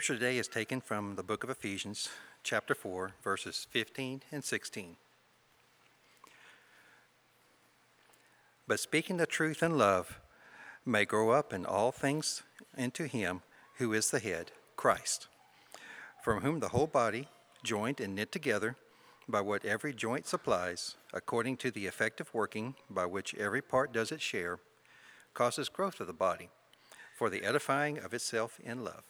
Scripture today is taken from the book of Ephesians, chapter 4, verses 15 and 16. But speaking the truth in love may grow up in all things into Him who is the head, Christ, from whom the whole body, joined and knit together by what every joint supplies, according to the effective working by which every part does its share, causes growth of the body for the edifying of itself in love.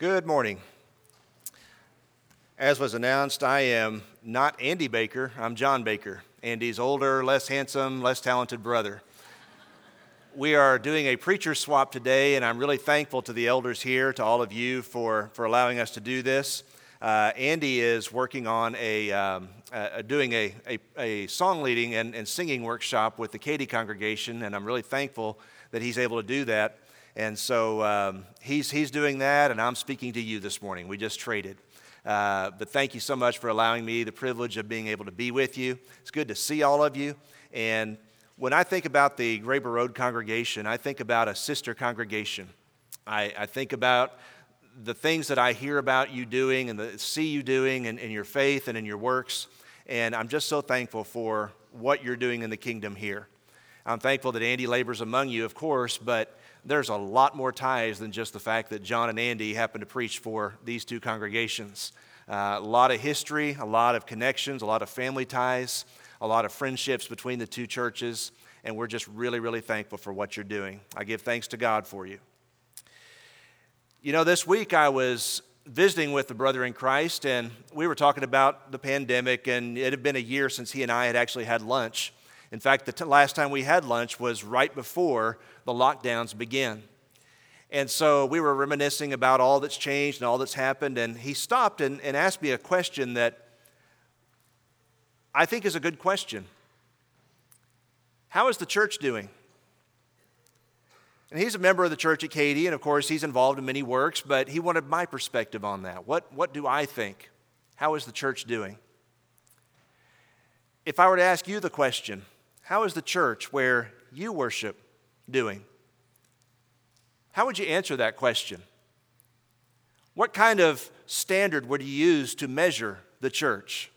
Good morning. As was announced, I am not Andy Baker, I'm John Baker, Andy's older, less handsome, less talented brother. We are doing a preacher swap today, and I'm really thankful to the elders here, to all of you for, for allowing us to do this. Uh, Andy is working on a, um, uh, doing a, a, a, song leading and, and singing workshop with the Katy congregation, and I'm really thankful that he's able to do that. And so um, he's, he's doing that, and I'm speaking to you this morning. We just traded. Uh, but thank you so much for allowing me the privilege of being able to be with you. It's good to see all of you. And when I think about the Graber Road congregation, I think about a sister congregation. I, I think about the things that I hear about you doing and the, see you doing in, in your faith and in your works. And I'm just so thankful for what you're doing in the kingdom here. I'm thankful that Andy labors among you, of course, but there's a lot more ties than just the fact that John and Andy happen to preach for these two congregations. Uh, a lot of history, a lot of connections, a lot of family ties, a lot of friendships between the two churches, and we're just really, really thankful for what you're doing. I give thanks to God for you. You know, this week I was visiting with the brother in Christ, and we were talking about the pandemic, and it had been a year since he and I had actually had lunch. In fact, the t- last time we had lunch was right before the lockdowns began. And so we were reminiscing about all that's changed and all that's happened. And he stopped and, and asked me a question that I think is a good question How is the church doing? And he's a member of the church at Katy, and of course, he's involved in many works, but he wanted my perspective on that. What, what do I think? How is the church doing? If I were to ask you the question, how is the church where you worship doing? How would you answer that question? What kind of standard would you use to measure the church?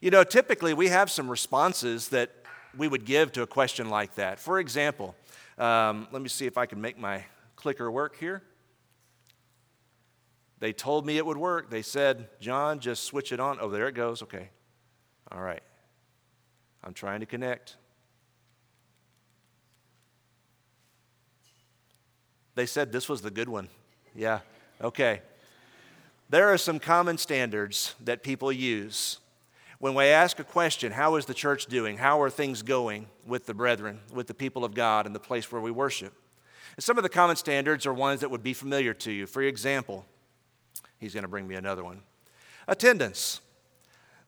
You know, typically we have some responses that we would give to a question like that. For example, um, let me see if I can make my clicker work here. They told me it would work. They said, John, just switch it on. Oh, there it goes. Okay. All right. I'm trying to connect. They said this was the good one. Yeah, okay. There are some common standards that people use. When we ask a question, how is the church doing? How are things going with the brethren, with the people of God, in the place where we worship? And some of the common standards are ones that would be familiar to you. For example, he's going to bring me another one attendance.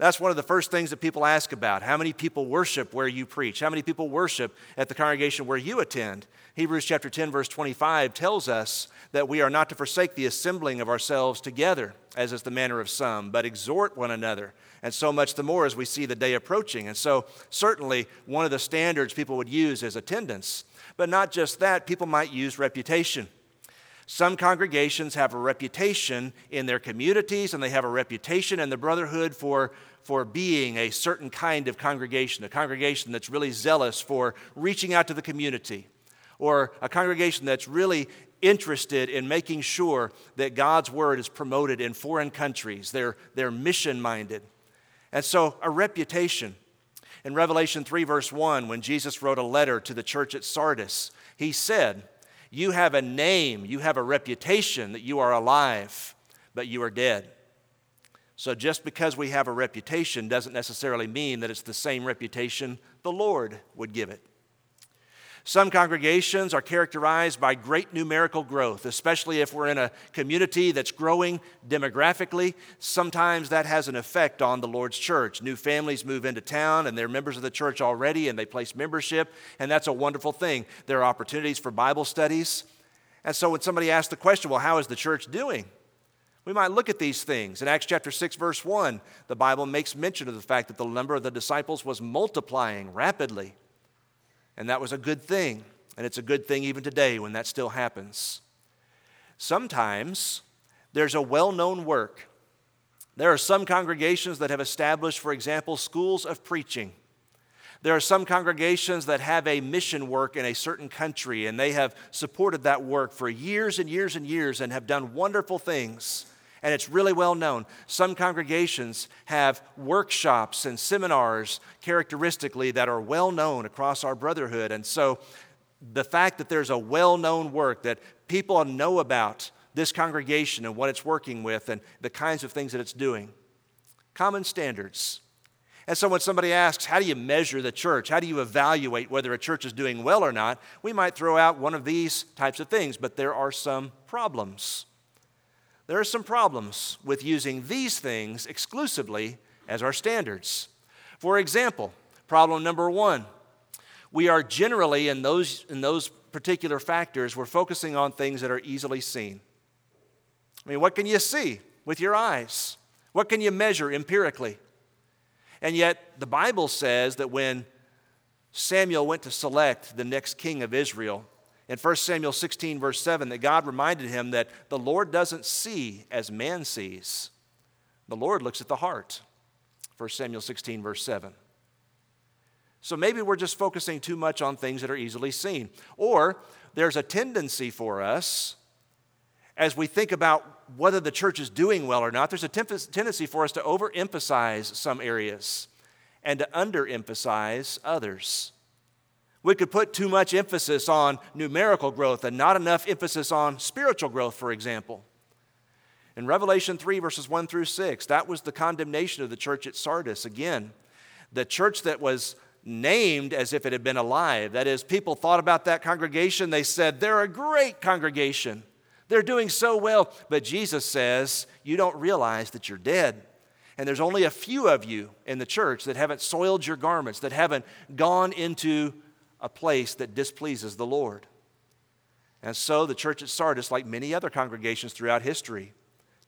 That's one of the first things that people ask about. How many people worship where you preach? How many people worship at the congregation where you attend? Hebrews chapter 10 verse 25 tells us that we are not to forsake the assembling of ourselves together, as is the manner of some, but exhort one another, and so much the more as we see the day approaching. And so certainly one of the standards people would use is attendance. But not just that, people might use reputation. Some congregations have a reputation in their communities and they have a reputation in the brotherhood for, for being a certain kind of congregation, a congregation that's really zealous for reaching out to the community, or a congregation that's really interested in making sure that God's word is promoted in foreign countries. They're, they're mission minded. And so, a reputation. In Revelation 3, verse 1, when Jesus wrote a letter to the church at Sardis, he said, you have a name, you have a reputation that you are alive, but you are dead. So just because we have a reputation doesn't necessarily mean that it's the same reputation the Lord would give it. Some congregations are characterized by great numerical growth, especially if we're in a community that's growing demographically. Sometimes that has an effect on the Lord's church. New families move into town and they're members of the church already and they place membership, and that's a wonderful thing. There are opportunities for Bible studies. And so when somebody asks the question, well, how is the church doing? We might look at these things. In Acts chapter 6, verse 1, the Bible makes mention of the fact that the number of the disciples was multiplying rapidly. And that was a good thing. And it's a good thing even today when that still happens. Sometimes there's a well known work. There are some congregations that have established, for example, schools of preaching. There are some congregations that have a mission work in a certain country, and they have supported that work for years and years and years and have done wonderful things and it's really well known. Some congregations have workshops and seminars characteristically that are well known across our brotherhood. And so the fact that there's a well known work that people know about this congregation and what it's working with and the kinds of things that it's doing, common standards. And so when somebody asks, How do you measure the church? How do you evaluate whether a church is doing well or not? We might throw out one of these types of things, but there are some problems there are some problems with using these things exclusively as our standards. For example, problem number one we are generally, in those, in those particular factors, we're focusing on things that are easily seen. I mean, what can you see with your eyes? What can you measure empirically? And yet, the Bible says that when Samuel went to select the next king of Israel, in 1 Samuel 16, verse 7, that God reminded him that the Lord doesn't see as man sees, the Lord looks at the heart. 1 Samuel 16, verse 7. So maybe we're just focusing too much on things that are easily seen. Or there's a tendency for us, as we think about whether the church is doing well or not, there's a tendency for us to overemphasize some areas and to underemphasize others. We could put too much emphasis on numerical growth and not enough emphasis on spiritual growth, for example. In Revelation 3, verses 1 through 6, that was the condemnation of the church at Sardis. Again, the church that was named as if it had been alive. That is, people thought about that congregation, they said, they're a great congregation. They're doing so well. But Jesus says, you don't realize that you're dead. And there's only a few of you in the church that haven't soiled your garments, that haven't gone into a place that displeases the Lord. And so the church at Sardis, like many other congregations throughout history,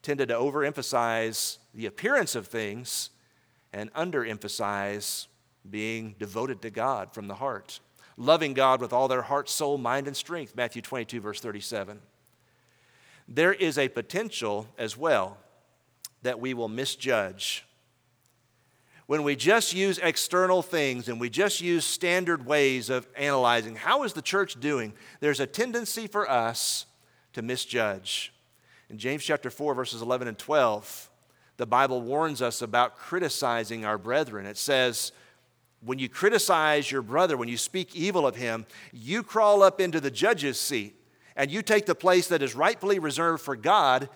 tended to overemphasize the appearance of things and underemphasize being devoted to God from the heart, loving God with all their heart, soul, mind, and strength. Matthew 22, verse 37. There is a potential as well that we will misjudge when we just use external things and we just use standard ways of analyzing how is the church doing, there's a tendency for us to misjudge. In James chapter 4 verses 11 and 12, the Bible warns us about criticizing our brethren. It says, when you criticize your brother, when you speak evil of him, you crawl up into the judge's seat and you take the place that is rightfully reserved for God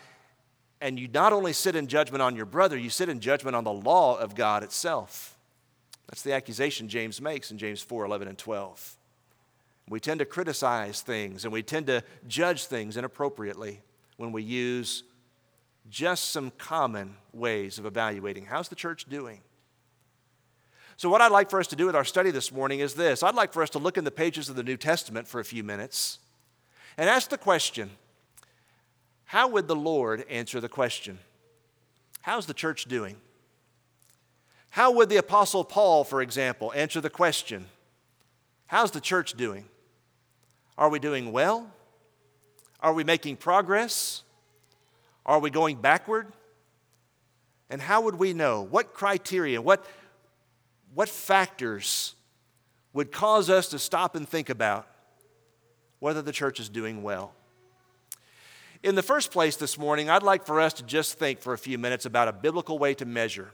and you not only sit in judgment on your brother, you sit in judgment on the law of God itself. That's the accusation James makes in James 4 11 and 12. We tend to criticize things and we tend to judge things inappropriately when we use just some common ways of evaluating how's the church doing. So, what I'd like for us to do with our study this morning is this I'd like for us to look in the pages of the New Testament for a few minutes and ask the question how would the Lord answer the question? How's the church doing? How would the Apostle Paul, for example, answer the question? How's the church doing? Are we doing well? Are we making progress? Are we going backward? And how would we know? What criteria, what, what factors would cause us to stop and think about whether the church is doing well? In the first place this morning, I'd like for us to just think for a few minutes about a biblical way to measure.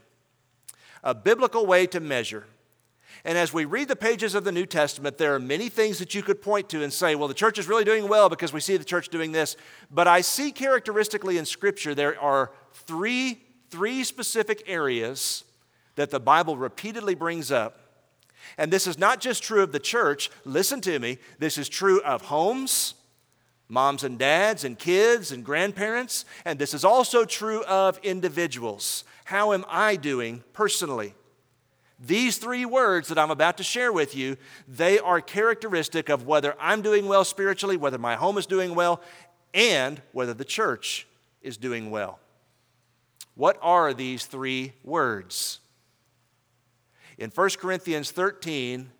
A biblical way to measure. And as we read the pages of the New Testament, there are many things that you could point to and say, well, the church is really doing well because we see the church doing this. But I see characteristically in Scripture there are three, three specific areas that the Bible repeatedly brings up. And this is not just true of the church. Listen to me. This is true of homes, moms and dads and kids and grandparents, and this is also true of individuals. How am I doing personally? These three words that I'm about to share with you, they are characteristic of whether I'm doing well spiritually, whether my home is doing well, and whether the church is doing well. What are these three words? In 1 Corinthians 13,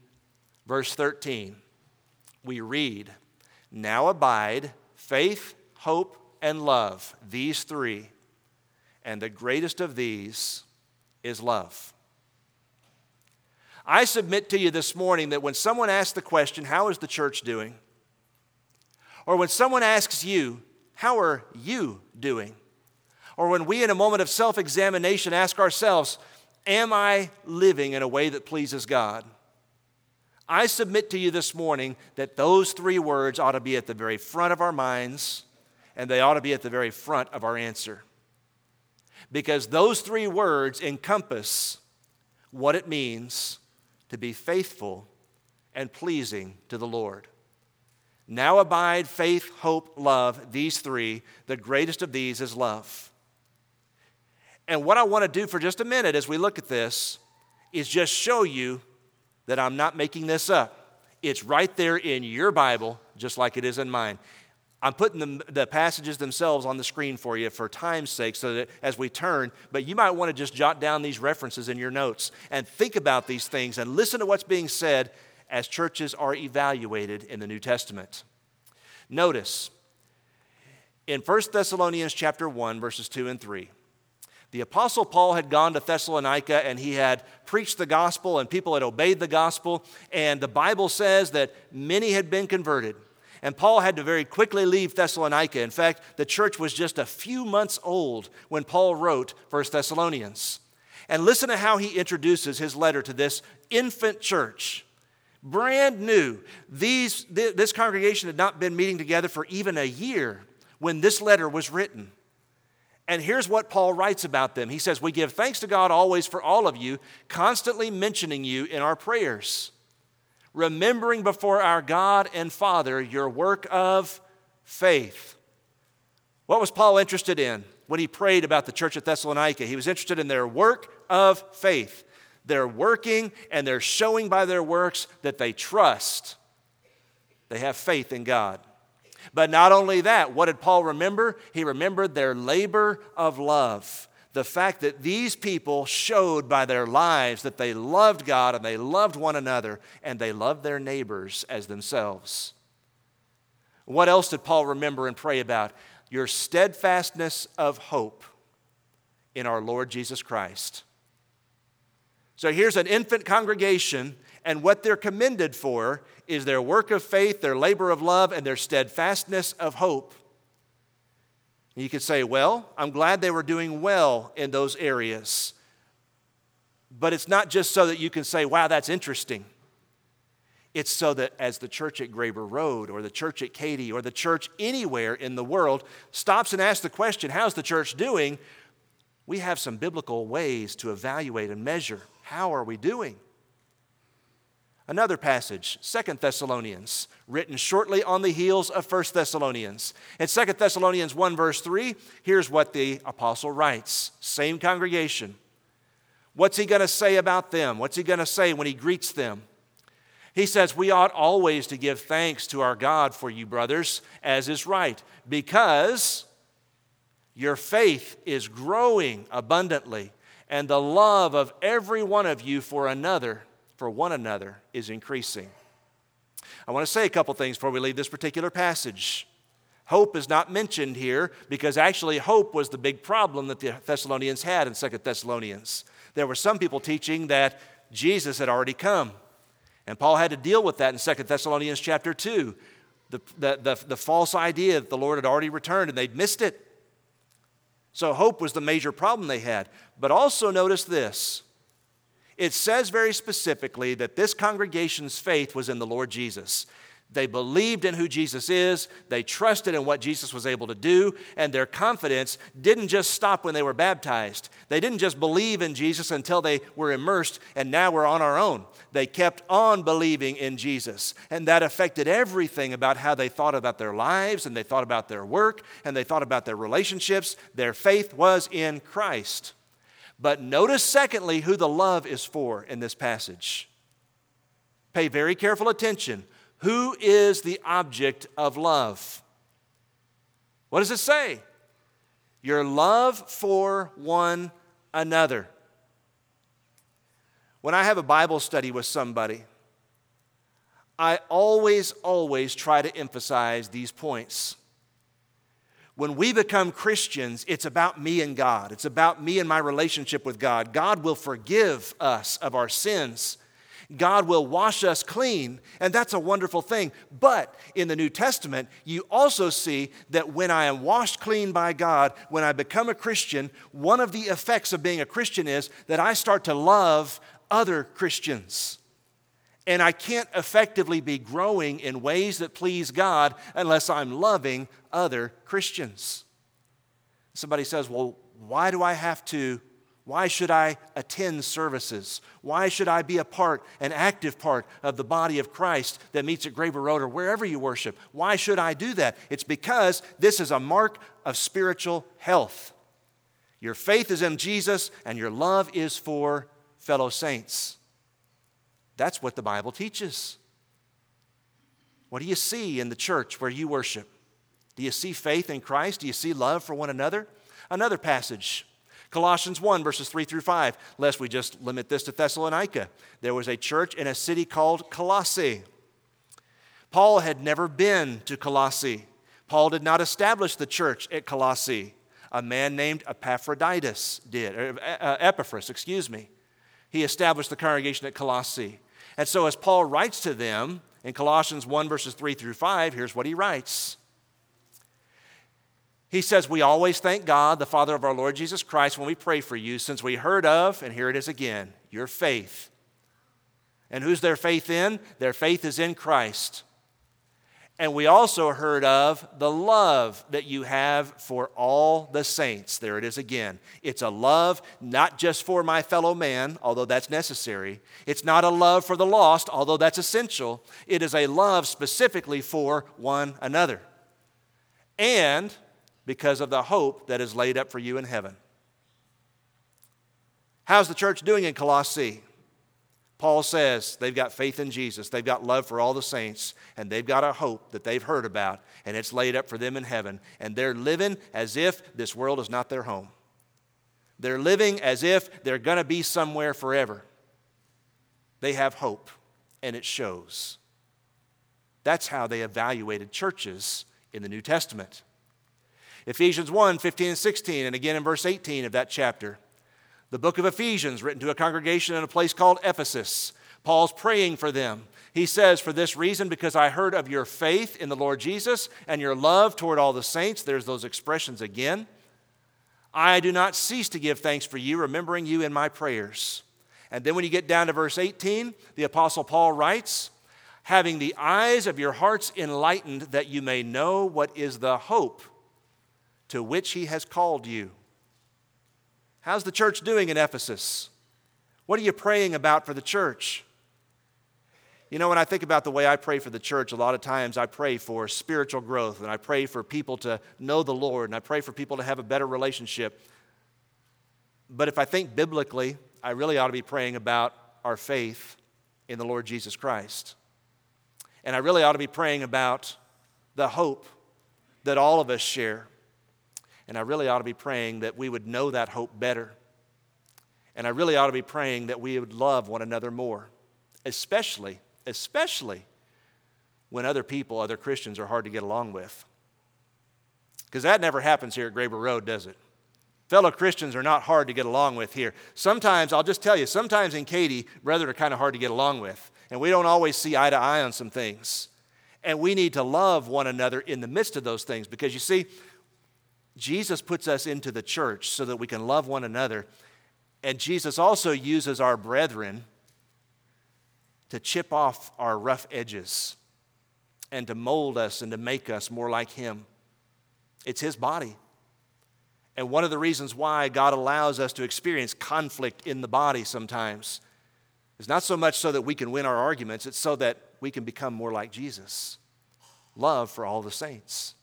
verse 13, we read, Now abide faith, hope, and love, these three, and the greatest of these is love. I submit to you this morning that when someone asks the question, How is the church doing? Or when someone asks you, How are you doing? Or when we, in a moment of self examination, ask ourselves, Am I living in a way that pleases God? I submit to you this morning that those three words ought to be at the very front of our minds and they ought to be at the very front of our answer. Because those three words encompass what it means to be faithful and pleasing to the Lord. Now abide faith, hope, love, these three. The greatest of these is love. And what I want to do for just a minute as we look at this is just show you that I'm not making this up. It's right there in your Bible, just like it is in mine. I'm putting the, the, passages themselves on the screen for you for time's sake so that as we turn, but you might want to just jot down these references in your notes and think about these things and listen to what's being said as churches are evaluated in the New Testament. Notice in 1 Thessalonians chapter 1 verses 2 and 3. The apostle Paul had gone to Thessalonica and he had preached the gospel and people had obeyed the gospel and the Bible says that many had been converted. And Paul had to very quickly leave Thessalonica. In fact, the church was just a few months old when Paul wrote 1 Thessalonians. And listen to how he introduces his letter to this infant church. Brand new. These, this congregation had not been meeting together for even a year when this letter was written. And here's what Paul writes about them. He says, We give thanks to God always for all of you, constantly mentioning you in our prayers remembering before our God and Father your work of faith. What was Paul interested in when he prayed about the church at Thessalonica? He was interested in their work of faith. They're working and they're showing by their works that they trust. They have faith in God. But not only that, what did Paul remember? He remembered their labor of love the fact that these people showed by their lives that they loved God and they loved one another and they loved their neighbors as themselves. What else did Paul remember and pray about? Your steadfastness of hope in our Lord Jesus Christ. So here's an infant congregation, and what they're commended for is their work of faith, their labor of love, and their steadfastness of hope. You could say, well, I'm glad they were doing well in those areas. But it's not just so that you can say, wow, that's interesting. It's so that as the church at Graber Road or the church at Katy or the church anywhere in the world stops and asks the question, how's the church doing? We have some biblical ways to evaluate and measure. How are we doing? Another passage, Second Thessalonians, written shortly on the heels of First Thessalonians. In Second Thessalonians 1, verse 3, here's what the apostle writes. Same congregation. What's he going to say about them? What's he going to say when he greets them? He says, We ought always to give thanks to our God for you, brothers, as is right, because your faith is growing abundantly, and the love of every one of you for another for one another is increasing. I want to say a couple things before we leave this particular passage. Hope is not mentioned here because actually hope was the big problem that the Thessalonians had in Second Thessalonians. There were some people teaching that Jesus had already come. And Paul had to deal with that in Second Thessalonians chapter 2. The, the, the, the false idea that the Lord had already returned and they'd missed it. So hope was the major problem they had. But also notice this it says very specifically that this congregation's faith was in the Lord Jesus. They believed in who Jesus is, they trusted in what Jesus was able to do, and their confidence didn't just stop when they were baptized. They didn't just believe in Jesus until they were immersed and now we're on our own. They kept on believing in Jesus, and that affected everything about how they thought about their lives, and they thought about their work, and they thought about their relationships. Their faith was in Christ. But notice, secondly, who the love is for in this passage. Pay very careful attention. Who is the object of love? What does it say? Your love for one another. When I have a Bible study with somebody, I always, always try to emphasize these points. When we become Christians, it's about me and God. It's about me and my relationship with God. God will forgive us of our sins. God will wash us clean, and that's a wonderful thing. But in the New Testament, you also see that when I am washed clean by God, when I become a Christian, one of the effects of being a Christian is that I start to love other Christians. And I can't effectively be growing in ways that please God unless I'm loving other Christians. Somebody says, Well, why do I have to? Why should I attend services? Why should I be a part, an active part of the body of Christ that meets at Graber Road or wherever you worship? Why should I do that? It's because this is a mark of spiritual health. Your faith is in Jesus and your love is for fellow saints. That's what the Bible teaches. What do you see in the church where you worship? Do you see faith in Christ? Do you see love for one another? Another passage, Colossians 1, verses 3 through 5, lest we just limit this to Thessalonica. There was a church in a city called Colossae. Paul had never been to Colossae. Paul did not establish the church at Colossae. A man named Epaphroditus did, or uh, Epaphras, excuse me. He established the congregation at Colossae. And so, as Paul writes to them in Colossians 1, verses 3 through 5, here's what he writes. He says, We always thank God, the Father of our Lord Jesus Christ, when we pray for you, since we heard of, and here it is again, your faith. And who's their faith in? Their faith is in Christ. And we also heard of the love that you have for all the saints. There it is again. It's a love not just for my fellow man, although that's necessary. It's not a love for the lost, although that's essential. It is a love specifically for one another. And because of the hope that is laid up for you in heaven. How's the church doing in Colossae? Paul says they've got faith in Jesus, they've got love for all the saints, and they've got a hope that they've heard about, and it's laid up for them in heaven. And they're living as if this world is not their home. They're living as if they're going to be somewhere forever. They have hope, and it shows. That's how they evaluated churches in the New Testament. Ephesians 1 15 and 16, and again in verse 18 of that chapter. The book of Ephesians, written to a congregation in a place called Ephesus. Paul's praying for them. He says, For this reason, because I heard of your faith in the Lord Jesus and your love toward all the saints, there's those expressions again. I do not cease to give thanks for you, remembering you in my prayers. And then when you get down to verse 18, the Apostle Paul writes, Having the eyes of your hearts enlightened, that you may know what is the hope to which he has called you How's the church doing in Ephesus? What are you praying about for the church? You know, when I think about the way I pray for the church, a lot of times I pray for spiritual growth and I pray for people to know the Lord and I pray for people to have a better relationship. But if I think biblically, I really ought to be praying about our faith in the Lord Jesus Christ. And I really ought to be praying about the hope that all of us share and I really ought to be praying that we would know that hope better. And I really ought to be praying that we would love one another more, especially, especially when other people, other Christians, are hard to get along with. Because that never happens here at Graber Road, does it? Fellow Christians are not hard to get along with here. Sometimes, I'll just tell you, sometimes in Katy, brethren are kind of hard to get along with. And we don't always see eye to eye on some things. And we need to love one another in the midst of those things. Because you see, Jesus puts us into the church so that we can love one another. And Jesus also uses our brethren to chip off our rough edges and to mold us and to make us more like Him. It's His body. And one of the reasons why God allows us to experience conflict in the body sometimes is not so much so that we can win our arguments, it's so that we can become more like Jesus. Love for all the saints.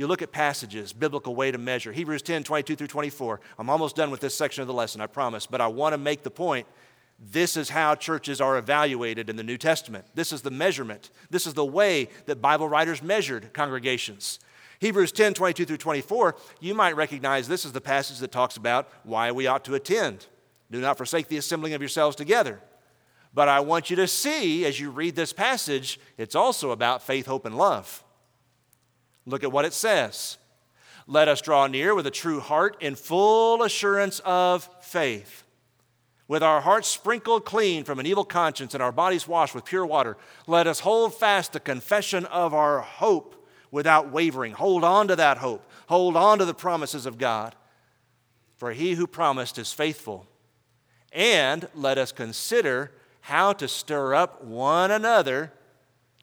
You look at passages, biblical way to measure. Hebrews 10, 22 through 24. I'm almost done with this section of the lesson, I promise, but I want to make the point. This is how churches are evaluated in the New Testament. This is the measurement. This is the way that Bible writers measured congregations. Hebrews 10 22 through 24, you might recognize this is the passage that talks about why we ought to attend. Do not forsake the assembling of yourselves together. But I want you to see as you read this passage, it's also about faith, hope, and love. Look at what it says. Let us draw near with a true heart in full assurance of faith. With our hearts sprinkled clean from an evil conscience and our bodies washed with pure water, let us hold fast the confession of our hope without wavering. Hold on to that hope. Hold on to the promises of God. For he who promised is faithful. And let us consider how to stir up one another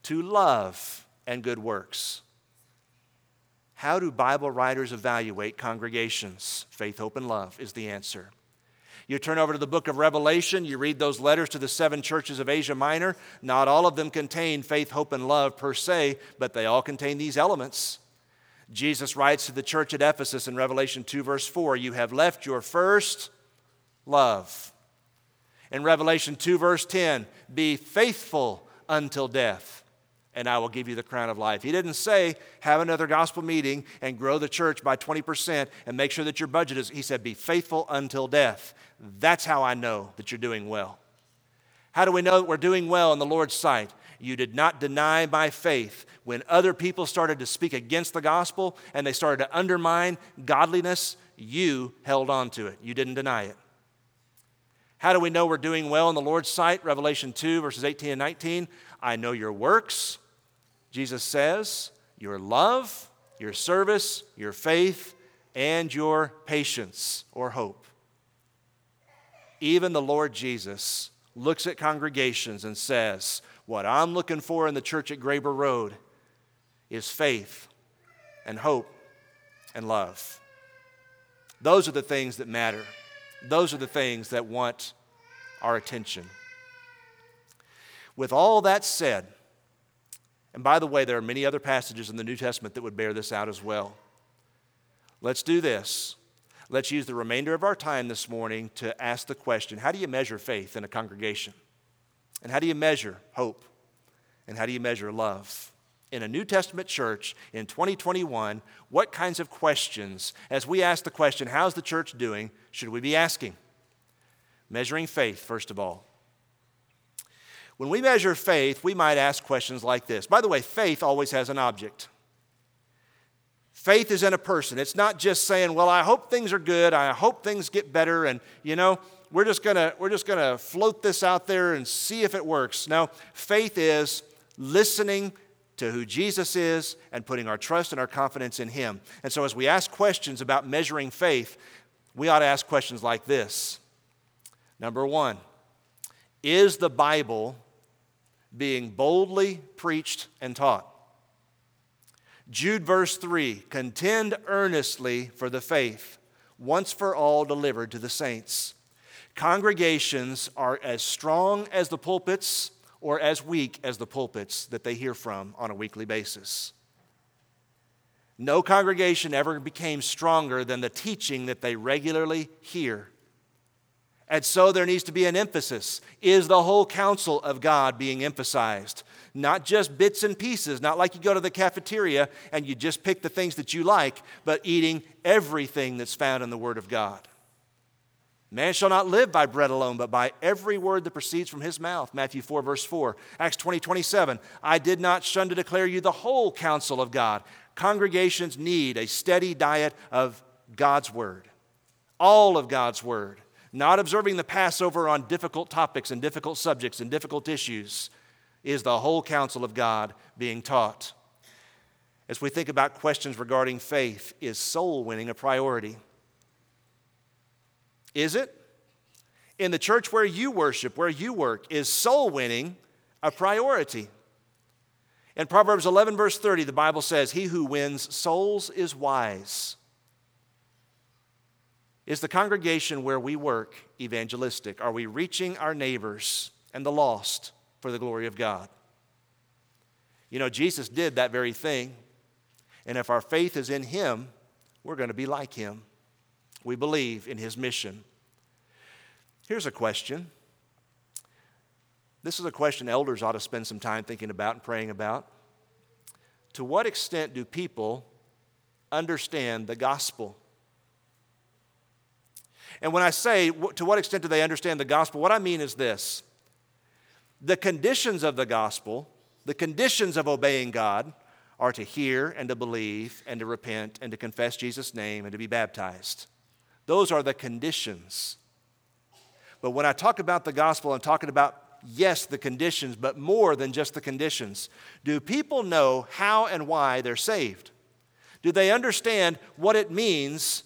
to love and good works. How do Bible writers evaluate congregations? Faith, hope, and love is the answer. You turn over to the book of Revelation, you read those letters to the seven churches of Asia Minor. Not all of them contain faith, hope, and love per se, but they all contain these elements. Jesus writes to the church at Ephesus in Revelation 2, verse 4 You have left your first love. In Revelation 2, verse 10, Be faithful until death and I will give you the crown of life. He didn't say, have another gospel meeting and grow the church by 20% and make sure that your budget is, he said, be faithful until death. That's how I know that you're doing well. How do we know that we're doing well in the Lord's sight? You did not deny my faith. When other people started to speak against the gospel and they started to undermine godliness, you held on to it. You didn't deny it. How do we know we're doing well in the Lord's sight? Revelation 2, verses 18 and 19. I know your works Jesus says, your love, your service, your faith, and your patience or hope. Even the Lord Jesus looks at congregations and says, What I'm looking for in the church at Graber Road is faith and hope and love. Those are the things that matter. Those are the things that want our attention. With all that said, and by the way, there are many other passages in the New Testament that would bear this out as well. Let's do this. Let's use the remainder of our time this morning to ask the question how do you measure faith in a congregation? And how do you measure hope? And how do you measure love? In a New Testament church in 2021, what kinds of questions, as we ask the question, how's the church doing, should we be asking? Measuring faith, first of all. When we measure faith, we might ask questions like this. By the way, faith always has an object. Faith is in a person. It's not just saying, "Well, I hope things are good. I hope things get better and, you know, we're just going to we're just going to float this out there and see if it works." No, faith is listening to who Jesus is and putting our trust and our confidence in him. And so as we ask questions about measuring faith, we ought to ask questions like this. Number 1, is the Bible being boldly preached and taught. Jude, verse 3 contend earnestly for the faith, once for all delivered to the saints. Congregations are as strong as the pulpits or as weak as the pulpits that they hear from on a weekly basis. No congregation ever became stronger than the teaching that they regularly hear. And so there needs to be an emphasis. Is the whole counsel of God being emphasized? Not just bits and pieces, not like you go to the cafeteria and you just pick the things that you like, but eating everything that's found in the Word of God. Man shall not live by bread alone, but by every word that proceeds from his mouth. Matthew 4, verse 4. Acts 20, 27. I did not shun to declare you the whole counsel of God. Congregations need a steady diet of God's word, all of God's word not observing the Passover on difficult topics and difficult subjects and difficult issues, is the whole counsel of God being taught. As we think about questions regarding faith, is soul winning a priority? Is it? In the church where you worship, where you work, is soul winning a priority? In Proverbs 11, verse 30, the Bible says, He who wins souls is wise. Is the congregation where we work evangelistic? Are we reaching our neighbors and the lost for the glory of God? You know, Jesus did that very thing. And if our faith is in Him, we're going to be like Him. We believe in His mission. Here's a question. This is a question elders ought to spend some time thinking about and praying about. To what extent do people understand the gospel? And when I say to what extent do they understand the gospel, what I mean is this the conditions of the gospel, the conditions of obeying God, are to hear and to believe and to repent and to confess Jesus' name and to be baptized. Those are the conditions. But when I talk about the gospel, I'm talking about, yes, the conditions, but more than just the conditions. Do people know how and why they're saved? Do they understand what it means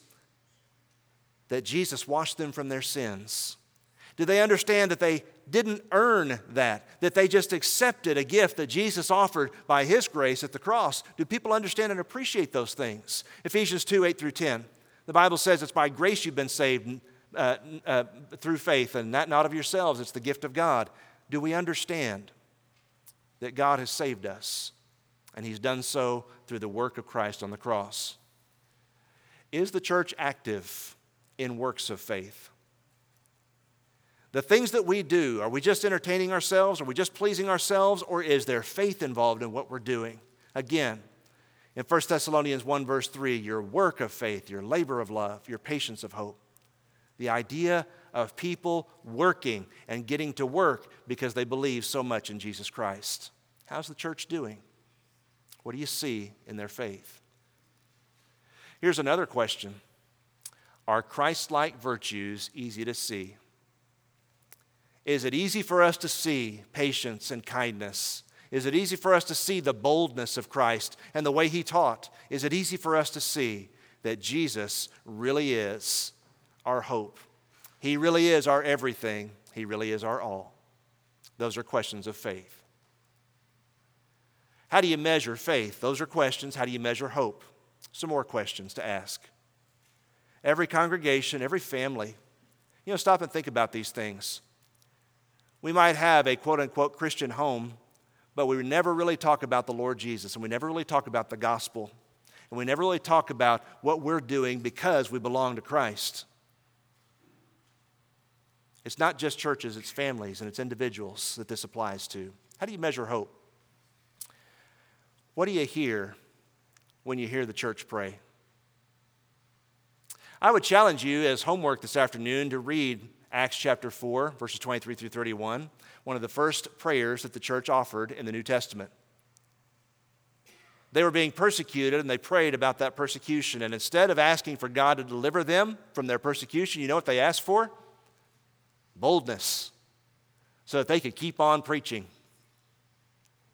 that Jesus washed them from their sins? Do they understand that they didn't earn that, that they just accepted a gift that Jesus offered by His grace at the cross? Do people understand and appreciate those things? Ephesians 2 8 through 10. The Bible says it's by grace you've been saved uh, uh, through faith, and that not of yourselves, it's the gift of God. Do we understand that God has saved us? And He's done so through the work of Christ on the cross. Is the church active in works of faith? The things that we do, are we just entertaining ourselves? Are we just pleasing ourselves? Or is there faith involved in what we're doing? Again, in 1 Thessalonians 1, verse 3, your work of faith, your labor of love, your patience of hope. The idea of people working and getting to work because they believe so much in Jesus Christ. How's the church doing? What do you see in their faith? Here's another question Are Christ like virtues easy to see? Is it easy for us to see patience and kindness? Is it easy for us to see the boldness of Christ and the way he taught? Is it easy for us to see that Jesus really is our hope? He really is our everything. He really is our all. Those are questions of faith. How do you measure faith? Those are questions. How do you measure hope? Some more questions to ask. Every congregation, every family, you know, stop and think about these things. We might have a quote unquote Christian home, but we never really talk about the Lord Jesus, and we never really talk about the gospel, and we never really talk about what we're doing because we belong to Christ. It's not just churches, it's families and it's individuals that this applies to. How do you measure hope? What do you hear when you hear the church pray? I would challenge you as homework this afternoon to read Acts chapter 4, verses 23 through 31, one of the first prayers that the church offered in the New Testament. They were being persecuted and they prayed about that persecution. And instead of asking for God to deliver them from their persecution, you know what they asked for? Boldness, so that they could keep on preaching.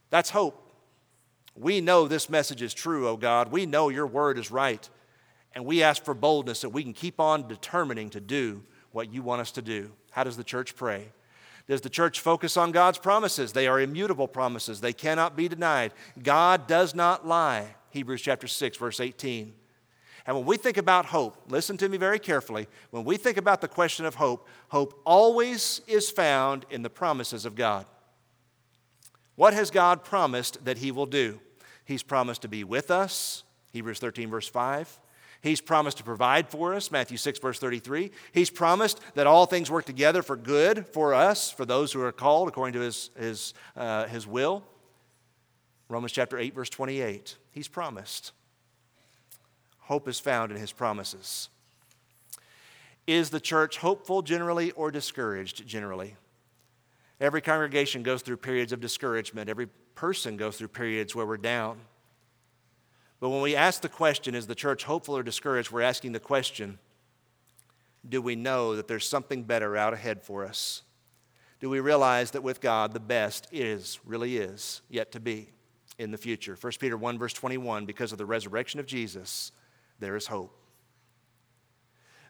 That's hope. We know this message is true, oh God. We know your word is right. And we ask for boldness that we can keep on determining to do what you want us to do. How does the church pray? Does the church focus on God's promises? They are immutable promises, they cannot be denied. God does not lie. Hebrews chapter 6, verse 18. And when we think about hope, listen to me very carefully. When we think about the question of hope, hope always is found in the promises of God. What has God promised that He will do? He's promised to be with us, Hebrews 13, verse 5. He's promised to provide for us, Matthew 6, verse 33. He's promised that all things work together for good for us, for those who are called according to his, his, uh, his will. Romans chapter 8, verse 28. He's promised. Hope is found in his promises. Is the church hopeful generally or discouraged generally? Every congregation goes through periods of discouragement. Every person goes through periods where we're down. But when we ask the question, is the church hopeful or discouraged? We're asking the question, do we know that there's something better out ahead for us? Do we realize that with God, the best is, really is, yet to be in the future? 1 Peter 1, verse 21 because of the resurrection of Jesus, there is hope.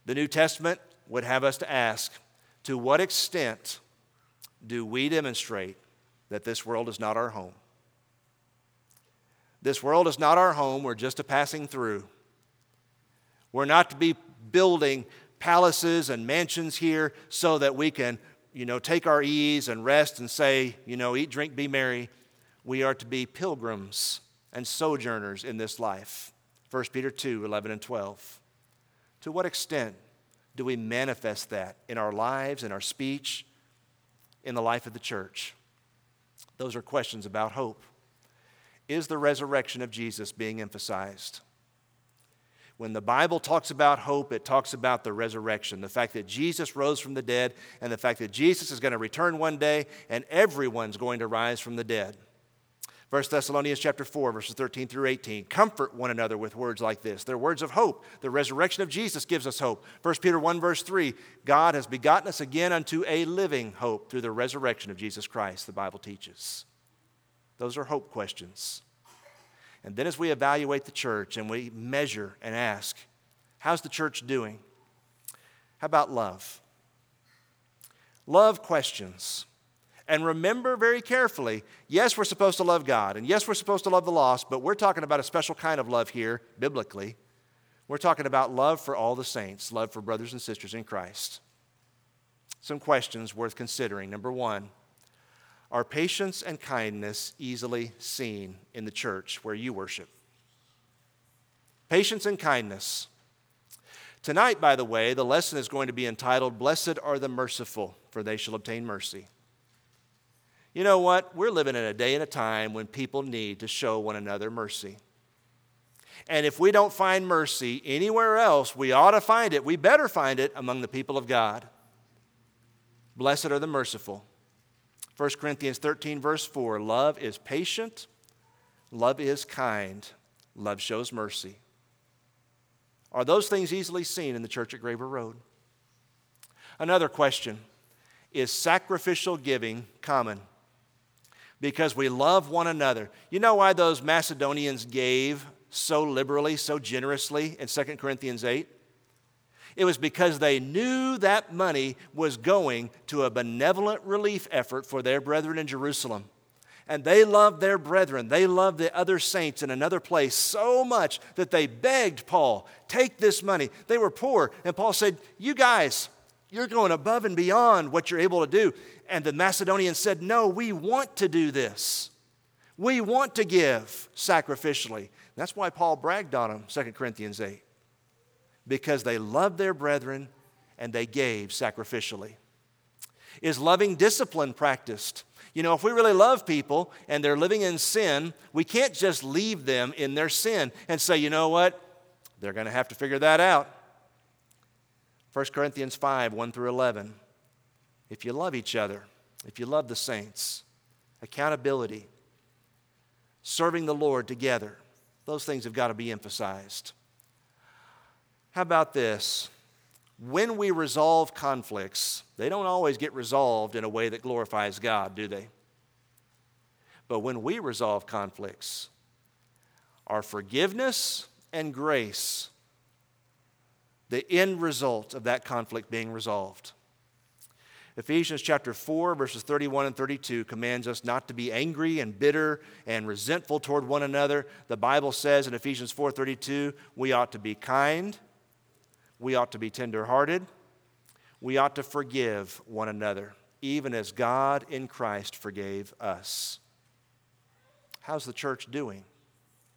The New Testament would have us to ask to what extent do we demonstrate that this world is not our home? This world is not our home, we're just a passing through. We're not to be building palaces and mansions here so that we can, you know, take our ease and rest and say, you know, eat, drink, be merry. We are to be pilgrims and sojourners in this life. 1 Peter 2 11 and 12. To what extent do we manifest that in our lives, in our speech, in the life of the church? Those are questions about hope. Is the resurrection of Jesus being emphasized? When the Bible talks about hope, it talks about the resurrection, the fact that Jesus rose from the dead, and the fact that Jesus is going to return one day and everyone's going to rise from the dead. 1 Thessalonians chapter 4 verses 13 through 18 comfort one another with words like this. They're words of hope. The resurrection of Jesus gives us hope. 1 Peter 1 verse 3 God has begotten us again unto a living hope through the resurrection of Jesus Christ the Bible teaches those are hope questions and then as we evaluate the church and we measure and ask how's the church doing how about love love questions and remember very carefully yes, we're supposed to love God, and yes, we're supposed to love the lost, but we're talking about a special kind of love here, biblically. We're talking about love for all the saints, love for brothers and sisters in Christ. Some questions worth considering. Number one, are patience and kindness easily seen in the church where you worship? Patience and kindness. Tonight, by the way, the lesson is going to be entitled, Blessed are the Merciful, for they shall obtain mercy. You know what? We're living in a day and a time when people need to show one another mercy. And if we don't find mercy anywhere else, we ought to find it. We better find it among the people of God. Blessed are the merciful. 1 Corinthians 13, verse 4 Love is patient, love is kind, love shows mercy. Are those things easily seen in the church at Graver Road? Another question Is sacrificial giving common? because we love one another. You know why those Macedonians gave so liberally, so generously in 2 Corinthians 8? It was because they knew that money was going to a benevolent relief effort for their brethren in Jerusalem. And they loved their brethren. They loved the other saints in another place so much that they begged Paul, take this money. They were poor. And Paul said, You guys, you're going above and beyond what you're able to do. And the Macedonians said, No, we want to do this. We want to give sacrificially. That's why Paul bragged on them, 2 Corinthians 8, because they loved their brethren and they gave sacrificially. Is loving discipline practiced? You know, if we really love people and they're living in sin, we can't just leave them in their sin and say, you know what? They're going to have to figure that out. 1 Corinthians 5 1 through 11 if you love each other, if you love the saints, accountability, serving the Lord together, those things have got to be emphasized. How about this? When we resolve conflicts, they don't always get resolved in a way that glorifies God, do they? But when we resolve conflicts, our forgiveness and grace, the end result of that conflict being resolved. Ephesians chapter 4, verses 31 and 32 commands us not to be angry and bitter and resentful toward one another. The Bible says in Ephesians 4:32, we ought to be kind, we ought to be tenderhearted, we ought to forgive one another, even as God in Christ forgave us. How's the church doing?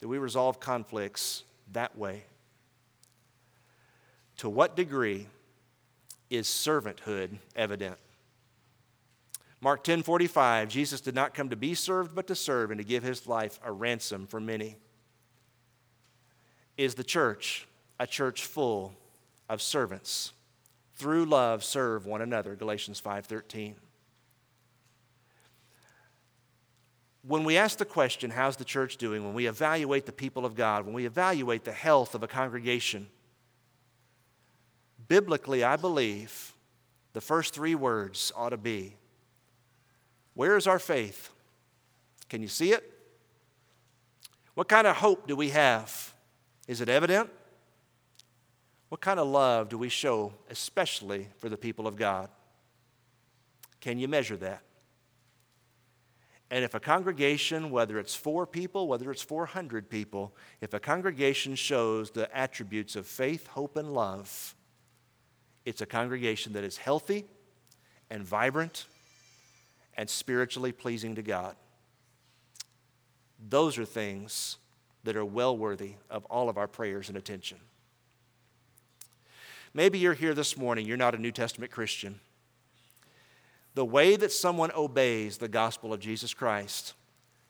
Do we resolve conflicts that way? To what degree is servanthood evident? Mark 10 45, Jesus did not come to be served, but to serve and to give his life a ransom for many. Is the church a church full of servants? Through love, serve one another, Galatians 5:13. When we ask the question, how's the church doing? When we evaluate the people of God, when we evaluate the health of a congregation, biblically, I believe the first three words ought to be where is our faith? Can you see it? What kind of hope do we have? Is it evident? What kind of love do we show, especially for the people of God? Can you measure that? And if a congregation, whether it's four people, whether it's 400 people, if a congregation shows the attributes of faith, hope, and love, it's a congregation that is healthy and vibrant and spiritually pleasing to God. Those are things that are well worthy of all of our prayers and attention. Maybe you're here this morning, you're not a New Testament Christian. The way that someone obeys the gospel of Jesus Christ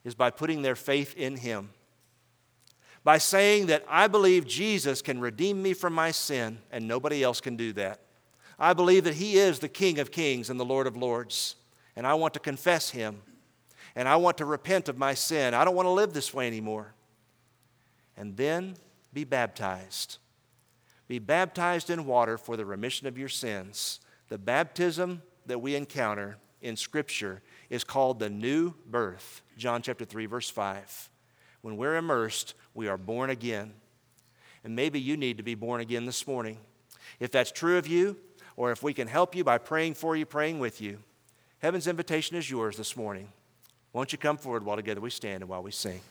is by putting their faith in Him, by saying that I believe Jesus can redeem me from my sin and nobody else can do that. I believe that He is the King of kings and the Lord of lords, and I want to confess Him, and I want to repent of my sin. I don't want to live this way anymore. And then be baptized. Be baptized in water for the remission of your sins. The baptism that we encounter in Scripture is called the new birth. John chapter 3, verse 5. When we're immersed, we are born again. And maybe you need to be born again this morning. If that's true of you, or if we can help you by praying for you, praying with you, heaven's invitation is yours this morning. Won't you come forward while together we stand and while we sing?